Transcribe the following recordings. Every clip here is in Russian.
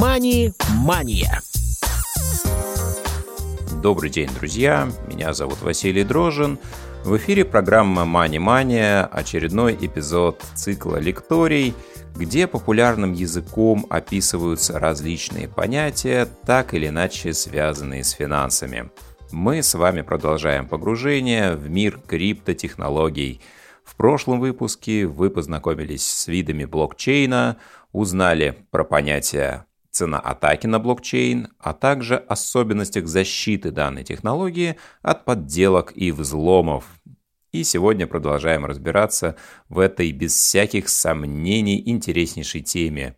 «Мани-мания». Добрый день, друзья. Меня зовут Василий Дрожин. В эфире программа «Мани-мания», очередной эпизод цикла лекторий, где популярным языком описываются различные понятия, так или иначе связанные с финансами. Мы с вами продолжаем погружение в мир криптотехнологий. В прошлом выпуске вы познакомились с видами блокчейна, узнали про понятие цена атаки на блокчейн, а также особенностях защиты данной технологии от подделок и взломов. И сегодня продолжаем разбираться в этой без всяких сомнений интереснейшей теме.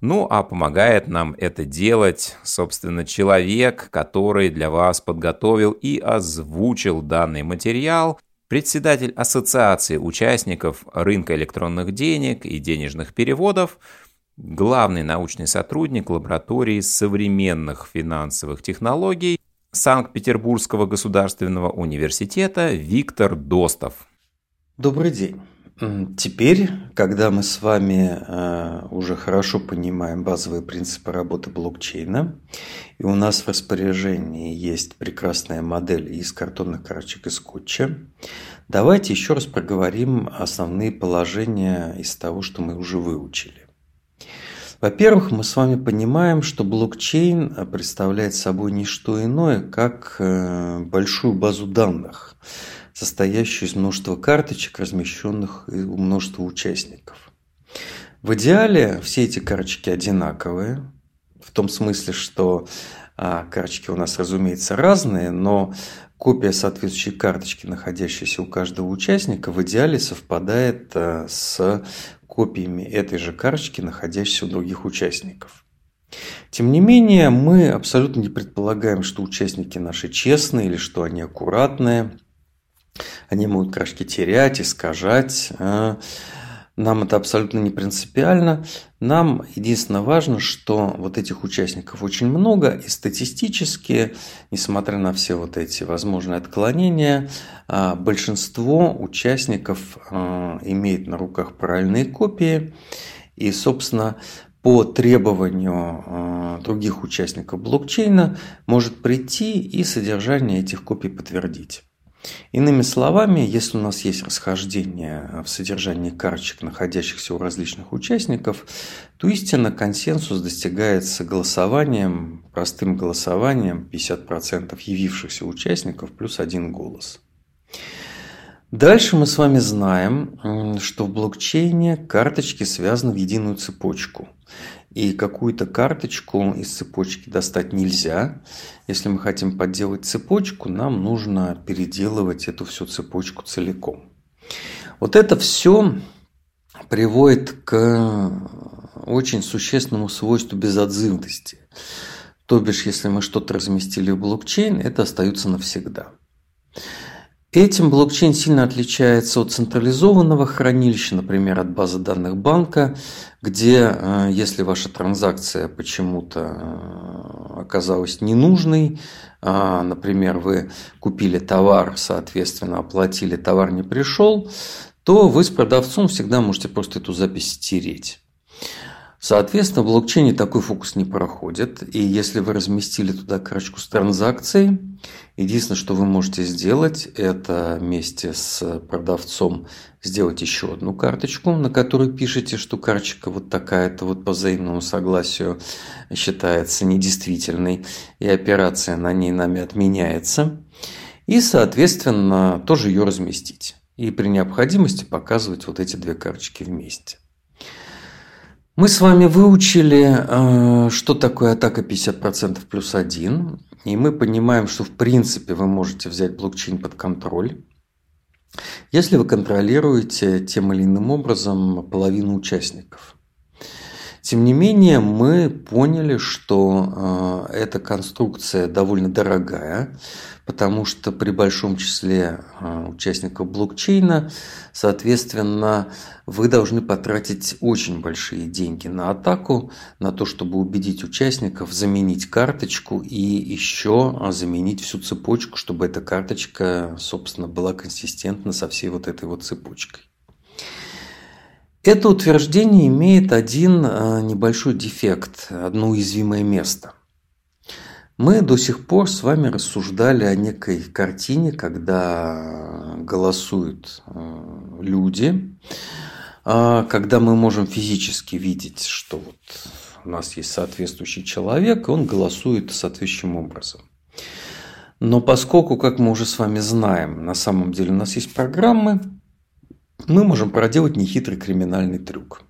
Ну а помогает нам это делать, собственно, человек, который для вас подготовил и озвучил данный материал, председатель Ассоциации участников рынка электронных денег и денежных переводов – главный научный сотрудник лаборатории современных финансовых технологий Санкт-Петербургского государственного университета Виктор Достов. Добрый день. Теперь, когда мы с вами э, уже хорошо понимаем базовые принципы работы блокчейна, и у нас в распоряжении есть прекрасная модель из картонных карточек и скотча, давайте еще раз проговорим основные положения из того, что мы уже выучили. Во-первых, мы с вами понимаем, что блокчейн э, представляет собой не что иное, как э, большую базу данных, состоящую из множества карточек, размещенных у множества участников. В идеале все эти карточки одинаковые, в том смысле, что а, карточки у нас, разумеется, разные, но копия соответствующей карточки, находящейся у каждого участника, в идеале совпадает э, с копиями этой же карточки, находящейся у других участников. Тем не менее, мы абсолютно не предполагаем, что участники наши честные или что они аккуратные. Они могут карточки терять, искажать. Нам это абсолютно не принципиально. Нам единственное важно, что вот этих участников очень много, и статистически, несмотря на все вот эти возможные отклонения, а, большинство участников а, имеет на руках параллельные копии. И, собственно, по требованию а, других участников блокчейна может прийти и содержание этих копий подтвердить. Иными словами, если у нас есть расхождение в содержании карточек, находящихся у различных участников, то истинно консенсус достигается голосованием, простым голосованием 50% явившихся участников плюс один голос. Дальше мы с вами знаем, что в блокчейне карточки связаны в единую цепочку. И какую-то карточку из цепочки достать нельзя. Если мы хотим подделать цепочку, нам нужно переделывать эту всю цепочку целиком. Вот это все приводит к очень существенному свойству безотзывности. То бишь, если мы что-то разместили в блокчейн, это остается навсегда. Этим блокчейн сильно отличается от централизованного хранилища, например, от базы данных банка, где, э, если ваша транзакция почему-то э, оказалась ненужной, а, например, вы купили товар, соответственно, оплатили, товар не пришел, то вы с продавцом всегда можете просто эту запись стереть. Соответственно, в блокчейне такой фокус не проходит. И если вы разместили туда карточку с транзакцией, единственное, что вы можете сделать, это вместе с продавцом сделать еще одну карточку, на которой пишете, что карточка вот такая-то вот по взаимному согласию считается недействительной, и операция на ней нами отменяется. И, соответственно, тоже ее разместить. И при необходимости показывать вот эти две карточки вместе. Мы с вами выучили, э, что такое атака 50% плюс 1, и мы понимаем, что в принципе вы можете взять блокчейн под контроль, если вы контролируете тем или иным образом половину участников. Тем не менее, мы поняли, что э, эта конструкция довольно дорогая, потому что при большом числе а, участников блокчейна, соответственно, вы должны потратить очень большие деньги на атаку, на то, чтобы убедить участников заменить карточку и еще заменить всю цепочку, чтобы эта карточка, собственно, была консистентна со всей вот этой вот цепочкой. Это утверждение имеет один э, небольшой дефект, одно уязвимое место. Мы до сих пор с вами рассуждали о некой картине, когда голосуют э, люди, а когда мы можем физически видеть, что вот у нас есть соответствующий человек, и он голосует соответствующим образом. Но поскольку, как мы уже с вами знаем, на самом деле у нас есть программы, мы можем проделать нехитрый криминальный трюк.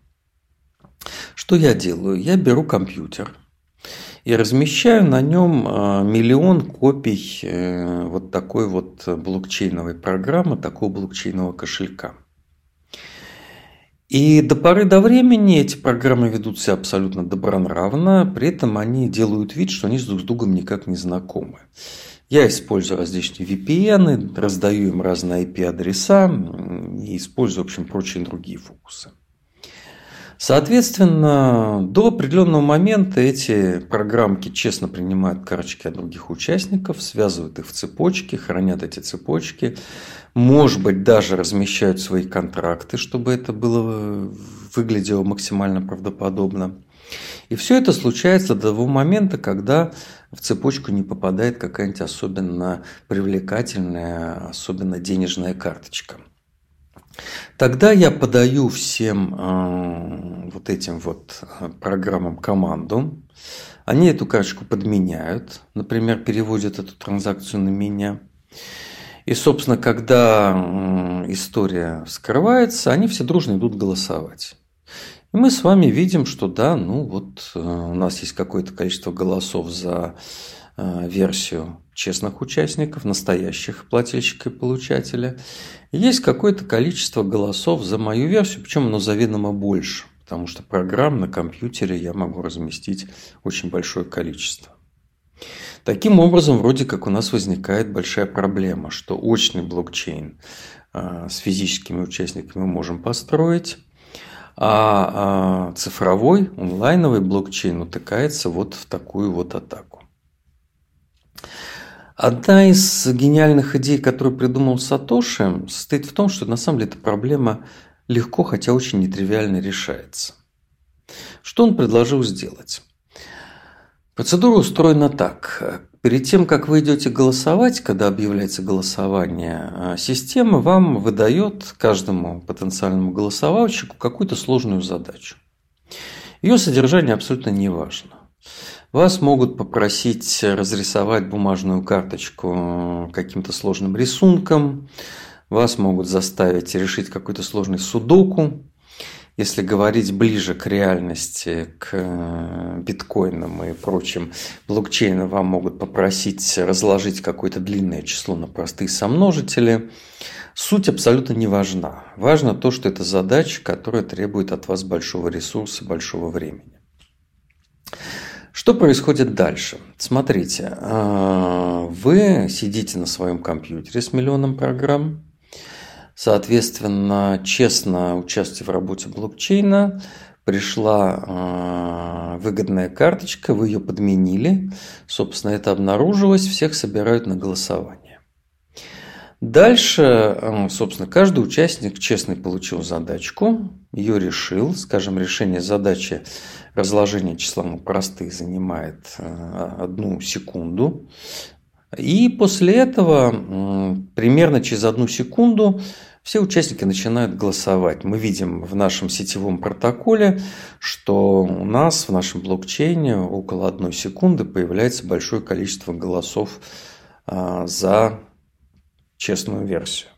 Что я делаю? Я беру компьютер – и размещаю на нем а, миллион копий э, вот такой вот блокчейновой программы, такого блокчейнового кошелька. И до поры до времени эти программы ведут себя абсолютно добронравно, при этом они делают вид, что они друг с другом никак не знакомы. Я использую различные VPN, раздаю им разные IP-адреса и использую, в общем, прочие другие фокусы. Соответственно, до определенного момента эти программки честно принимают карточки от других участников, связывают их в цепочки, хранят эти цепочки, может быть, даже размещают свои контракты, чтобы это было, выглядело максимально правдоподобно. И все это случается до того момента, когда в цепочку не попадает какая-нибудь особенно привлекательная, особенно денежная карточка. Тогда я подаю всем э, вот этим вот э, программам команду. Они эту карточку подменяют, например, переводят эту транзакцию на меня. И, собственно, когда история скрывается, они все дружно идут голосовать. И мы с вами видим, что да, ну вот у нас есть какое-то количество голосов за версию честных участников, настоящих плательщика и получателя. есть какое-то количество голосов за мою версию, причем оно заведомо больше, потому что программ на компьютере я могу разместить очень большое количество. Таким образом, вроде как у нас возникает большая проблема, что очный блокчейн а, с физическими участниками мы можем построить, а, а цифровой, онлайновый блокчейн утыкается вот в такую вот атаку. Одна из гениальных идей, которую придумал Сатоши, состоит в том, что на самом деле эта проблема легко, хотя очень нетривиально решается. Что он предложил сделать? Процедура устроена так. Перед тем, как вы идете голосовать, когда объявляется голосование, система вам выдает каждому потенциальному голосовальщику какую-то сложную задачу. Ее содержание абсолютно не важно. Вас могут попросить разрисовать бумажную карточку каким-то сложным рисунком. Вас могут заставить решить какой-то сложный судоку. Если говорить ближе к реальности, к э, биткоинам и прочим блокчейнам, вам могут попросить разложить какое-то длинное число на простые сомножители. Суть абсолютно не важна. Важно то, что это задача, которая требует от вас большого ресурса, большого времени. Что происходит дальше? Смотрите, а, вы сидите на своем компьютере с миллионом программ, соответственно, честно участвуете в работе блокчейна, пришла а, выгодная карточка, вы ее подменили, собственно, это обнаружилось, всех собирают на голосование. Дальше, а, собственно, каждый участник честный получил задачку, ее решил, скажем, решение задачи разложение числа ну, простых занимает э, одну секунду. И после этого примерно через одну секунду все участники начинают голосовать. Мы видим в нашем сетевом протоколе, что у нас в нашем блокчейне около одной секунды появляется большое количество голосов э, за честную версию.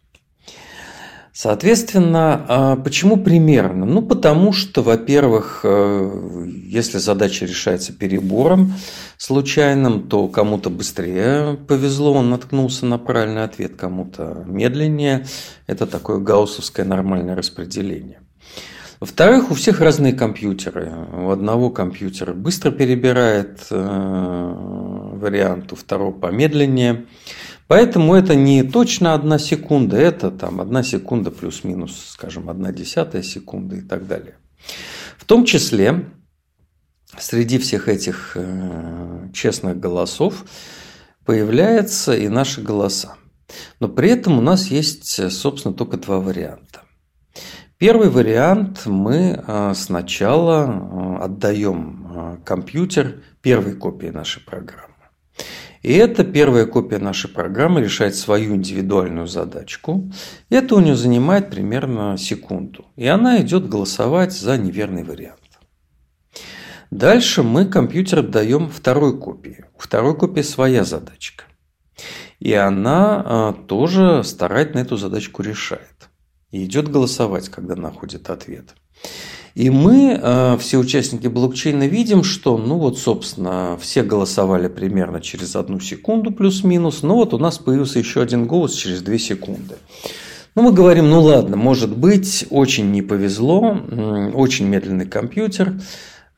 Соответственно, а почему примерно? Ну, потому что, во-первых, э, если задача решается перебором случайным, то кому-то быстрее повезло, он наткнулся на правильный ответ, кому-то медленнее. Это такое гауссовское нормальное распределение. Во-вторых, у всех разные компьютеры. У одного компьютера быстро перебирает э, вариант, у второго помедленнее. Поэтому это не точно одна секунда, это там одна секунда плюс-минус, скажем, одна десятая секунда и так далее. В том числе среди всех этих э, честных голосов появляются и наши голоса. Но при этом у нас есть, собственно, только два варианта. Первый вариант мы э, сначала э, отдаем компьютер первой копии нашей программы. И эта первая копия нашей программы решает свою индивидуальную задачку. Это у нее занимает примерно секунду. И она идет голосовать за неверный вариант. Дальше мы компьютер отдаем второй копии. У второй копии своя задачка. И она а, тоже старательно эту задачку решает. И идет голосовать, когда находит ответ. И мы, а, все участники блокчейна, видим, что, ну вот, собственно, все голосовали примерно через одну секунду плюс-минус, но вот у нас появился еще один голос через две секунды. Ну, мы говорим, ну ладно, может быть, очень не повезло, очень медленный компьютер,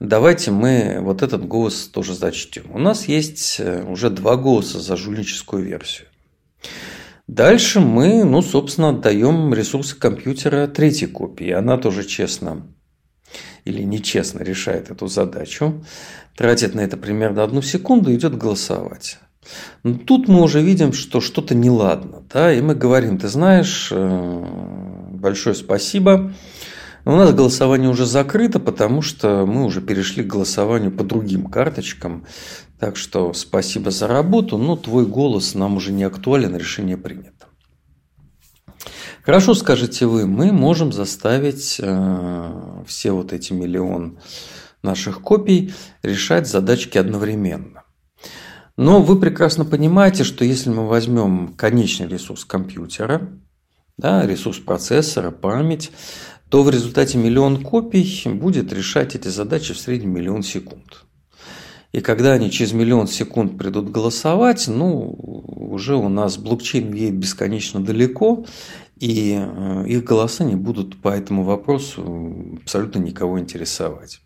Давайте мы вот этот голос тоже зачтем. У нас есть э, уже два голоса за жульническую версию. Дальше мы, ну, собственно, отдаем ресурсы компьютера третьей копии. Она тоже честно или нечестно решает эту задачу, тратит на это примерно одну секунду и идет голосовать. Но тут мы уже видим, что что-то неладно, да, и мы говорим, ты знаешь, э, большое спасибо, у нас голосование уже закрыто, потому что мы уже перешли к голосованию по другим карточкам. Так что спасибо за работу, но твой голос нам уже не актуален, решение принято. Хорошо, скажете вы, мы можем заставить э, все вот эти миллион наших копий решать задачки одновременно. Но вы прекрасно понимаете, что если мы возьмем конечный ресурс компьютера, да, ресурс процессора, память, то в результате миллион копий будет решать эти задачи в среднем миллион секунд. И когда они через миллион секунд придут голосовать, ну, уже у нас блокчейн едет бесконечно далеко, и э, их голоса не будут по этому вопросу абсолютно никого интересовать.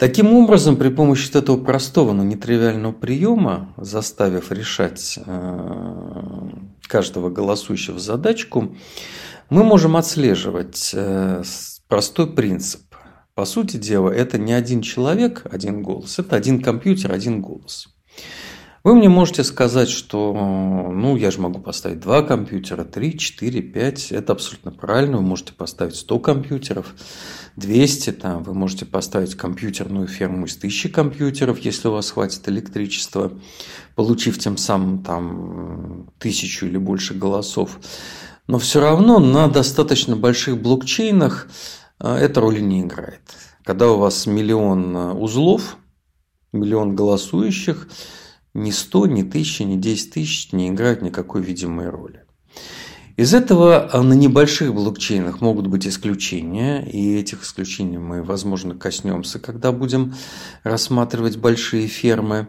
Таким образом, при помощи этого простого, но нетривиального приема, заставив решать э, каждого голосующего задачку, мы можем отслеживать э, простой принцип. По сути дела, это не один человек, один голос, это один компьютер, один голос. Вы мне можете сказать, что ну, я же могу поставить два компьютера, три, четыре, пять. Это абсолютно правильно. Вы можете поставить 100 компьютеров, 200. Там, вы можете поставить компьютерную ферму из тысячи компьютеров, если у вас хватит электричества, получив тем самым там, тысячу или больше голосов. Но все равно на достаточно больших блокчейнах э, эта роли не играет. Когда у вас миллион э, узлов, миллион голосующих, ни 100, ни 1000, ни 10 тысяч не играют никакой видимой роли. Из этого э, на небольших блокчейнах могут быть исключения, и этих исключений мы, возможно, коснемся, когда будем рассматривать большие фермы.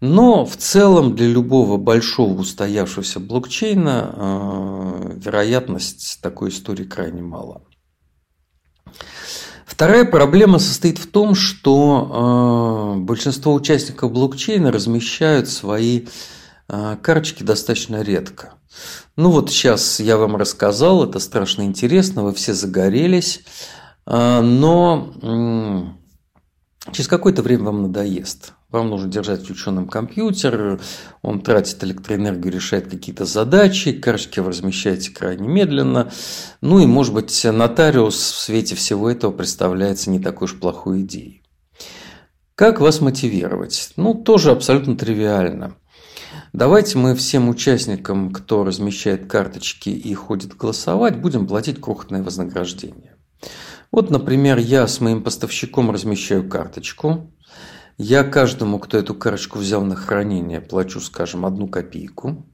Но в целом для любого большого устоявшегося блокчейна э, вероятность такой истории крайне мала. Вторая проблема состоит в том, что э, большинство участников блокчейна размещают свои э, карточки достаточно редко. Ну вот сейчас я вам рассказал, это страшно интересно, вы все загорелись, но через какое-то время вам надоест. Вам нужно держать включенным компьютер, он тратит электроэнергию, решает какие-то задачи, карточки вы размещаете крайне медленно. Ну и, может быть, нотариус в свете всего этого представляется не такой уж плохой идеей. Как вас мотивировать? Ну, тоже абсолютно тривиально. Давайте мы всем участникам, кто размещает карточки и ходит голосовать, будем платить крохотное вознаграждение. Вот, например, я с моим поставщиком размещаю карточку, я каждому, кто эту карточку взял на хранение, плачу, скажем, одну копейку.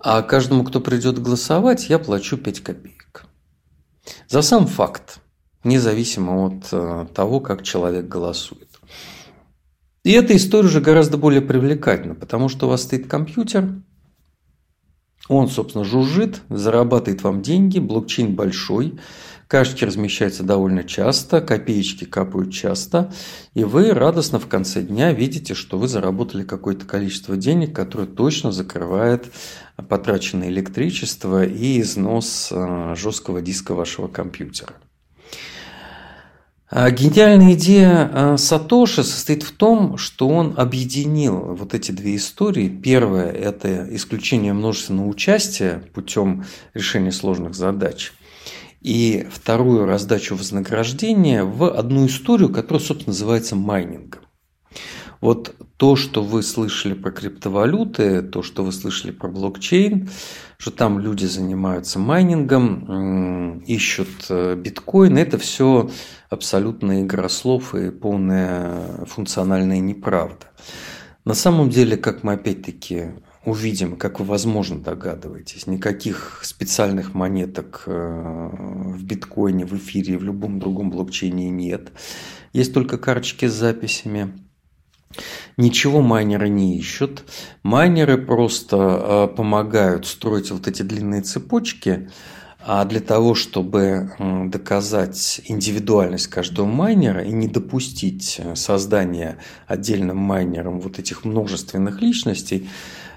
А каждому, кто придет голосовать, я плачу 5 копеек. За сам факт, независимо от э, того, как человек голосует. И эта история уже гораздо более привлекательна, потому что у вас стоит компьютер, он, собственно, жужжит, зарабатывает вам деньги, блокчейн большой, Кашечки размещаются довольно часто, копеечки капают часто, и вы радостно в конце дня видите, что вы заработали какое-то количество денег, которое точно закрывает потраченное электричество и износ э, жесткого диска вашего компьютера. А гениальная идея э, Сатоши состоит в том, что он объединил вот эти две истории. Первое – это исключение множественного участия путем решения сложных задач. и вторую раздачу вознаграждения в одну историю, которая, собственно, называется майнингом. Вот то, что вы слышали про криптовалюты, то, что вы слышали про блокчейн, что там люди занимаются майнингом, ищут э, биткоин, это все абсолютно игра слов и полная функциональная неправда. На самом деле, как мы опять-таки увидим, как вы, возможно, догадываетесь, никаких специальных монеток э, в биткоине, в эфире в любом другом блокчейне нет. Есть только карточки с записями. Ничего майнеры не ищут. Майнеры просто э, помогают строить вот эти длинные цепочки, а для того, чтобы доказать индивидуальность каждого майнера и не допустить э, создания отдельным майнером вот этих множественных личностей,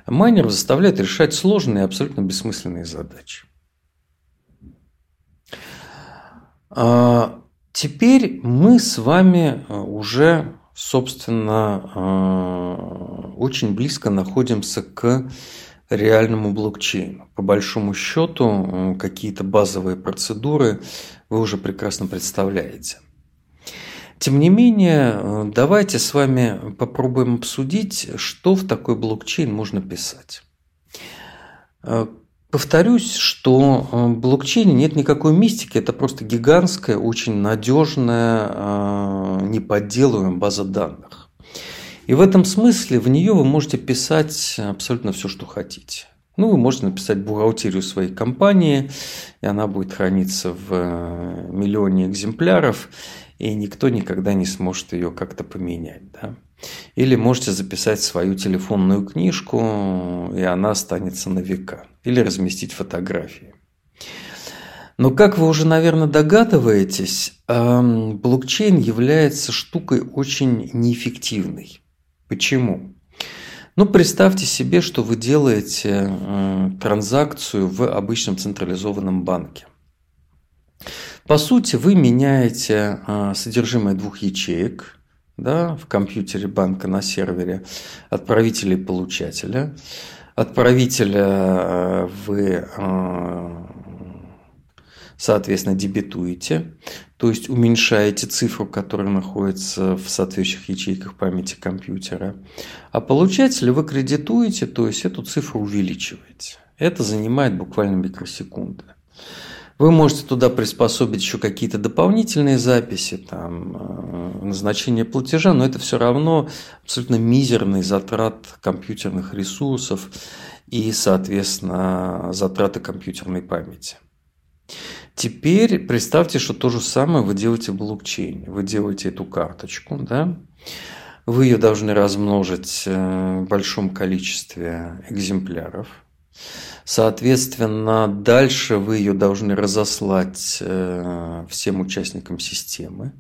майнеров заставляют решать сложные и абсолютно бессмысленные задачи. А теперь мы с вами э, уже собственно, э, очень близко находимся к реальному блокчейну. По большому счету, э, какие-то базовые процедуры вы уже прекрасно представляете. Тем не менее, э, давайте с вами попробуем обсудить, что в такой блокчейн можно писать. Повторюсь, что в блокчейне нет никакой мистики, это просто гигантская, очень надежная, неподделываемая база данных. И в этом смысле в нее вы можете писать абсолютно все, что хотите. Ну, вы можете написать бухгалтерию своей компании, и она будет храниться в э, миллионе экземпляров, и никто никогда не сможет ее как-то поменять. Да? Или можете записать свою телефонную книжку, и она останется на века. Или разместить фотографии. Но как вы уже, наверное, догадываетесь, эм, блокчейн является штукой очень неэффективной. Почему? Ну, представьте себе, что вы делаете э, транзакцию в обычном централизованном банке. По сути, вы меняете э, содержимое двух ячеек – да, в компьютере банка на сервере отправителя и получателя. Отправителя э, вы, э, соответственно, дебетуете, то есть уменьшаете цифру, которая находится в соответствующих ячейках памяти компьютера. А получателя вы кредитуете, то есть эту цифру увеличиваете. Это занимает буквально микросекунды. Вы можете туда приспособить еще какие-то дополнительные записи, там, э, назначение платежа, но это все равно абсолютно мизерный затрат компьютерных ресурсов и, соответственно, затраты компьютерной памяти. Теперь представьте, что то же самое вы делаете в блокчейне. Вы делаете эту карточку, да? Вы ее должны размножить э, в большом количестве экземпляров. Соответственно, дальше вы ее должны разослать э, всем участникам системы.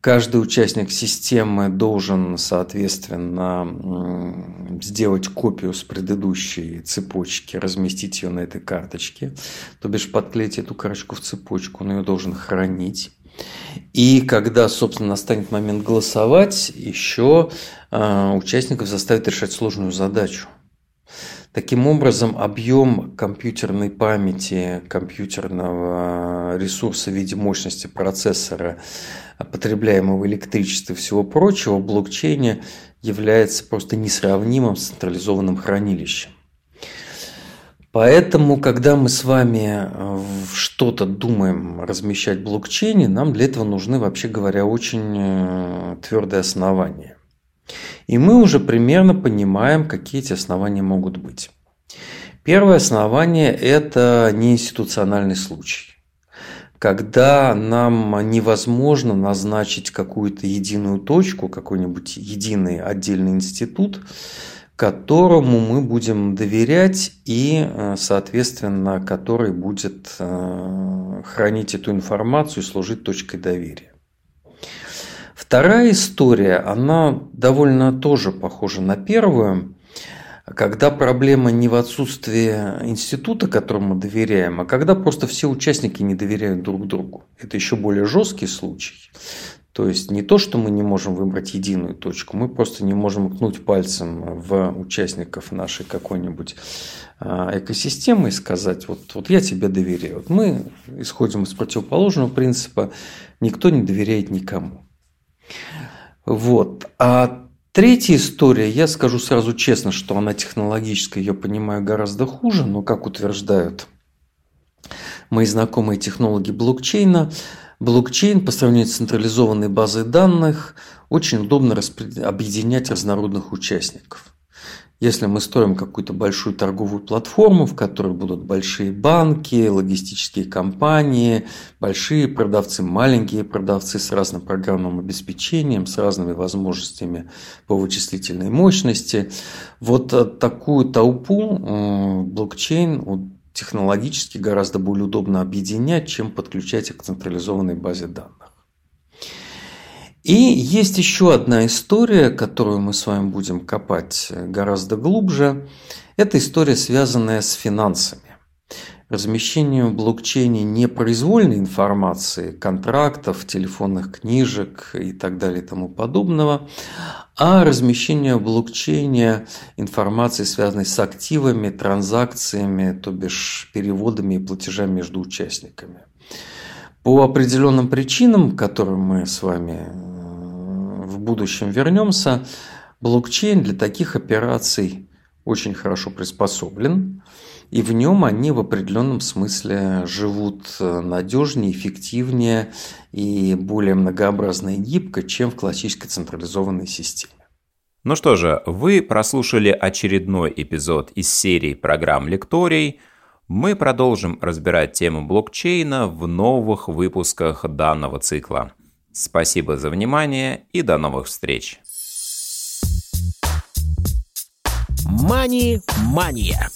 Каждый участник системы должен, соответственно, сделать копию с предыдущей цепочки, разместить ее на этой карточке, то бишь подклеить эту карточку в цепочку, он ее должен хранить. И когда, собственно, настанет момент голосовать, еще э, участников заставить решать сложную задачу – Таким образом, объем компьютерной памяти, компьютерного ресурса в виде мощности процессора, потребляемого электричества и всего прочего блокчейне является просто несравнимым с централизованным хранилищем. Поэтому, когда мы с вами что-то думаем размещать в блокчейне, нам для этого нужны, вообще говоря, очень э, твердые основания. И мы уже примерно понимаем, какие эти основания могут быть. Первое основание – это неинституциональный случай. Когда нам невозможно назначить какую-то единую точку, какой-нибудь единый отдельный институт, которому мы будем доверять и, соответственно, который будет э, хранить эту информацию и служить точкой доверия. Вторая история, она довольно тоже похожа на первую, когда проблема не в отсутствии института, которому доверяем, а когда просто все участники не доверяют друг другу. Это еще более жесткий случай. То есть не то, что мы не можем выбрать единую точку, мы просто не можем ткнуть пальцем в участников нашей какой-нибудь а, экосистемы и сказать, вот, вот я тебе доверяю. Вот мы исходим из противоположного принципа, никто не доверяет никому. Вот. А третья история, я скажу сразу честно, что она технологическая, ее понимаю гораздо хуже, но как утверждают мои знакомые технологи блокчейна, Блокчейн по сравнению с централизованной базой данных очень удобно объединять разнородных участников. Если мы строим какую-то большую торговую платформу, в которой будут большие банки, логистические компании, большие продавцы, маленькие продавцы с разным программным обеспечением, с разными возможностями по вычислительной мощности, вот э, такую толпу э, блокчейн технологически гораздо более удобно объединять, чем подключать их к централизованной базе данных. И есть еще одна история, которую мы с вами будем копать гораздо глубже. Это история, связанная с финансами. Размещение в блокчейне непроизвольной информации, контрактов, телефонных книжек и так далее и тому подобного, а размещение в блокчейне информации, связанной с активами, транзакциями, то бишь переводами и платежами между участниками. По определенным причинам, к которым мы с вами э, в будущем вернемся, блокчейн для таких операций очень хорошо приспособлен, и в нем они в определенном смысле живут э, надежнее, эффективнее и более многообразно и гибко, чем в классической централизованной системе. Ну что же, вы прослушали очередной эпизод из серии программ лекторий. Мы продолжим разбирать тему блокчейна в новых выпусках данного цикла. Спасибо за внимание и до новых встреч. Мани-мания.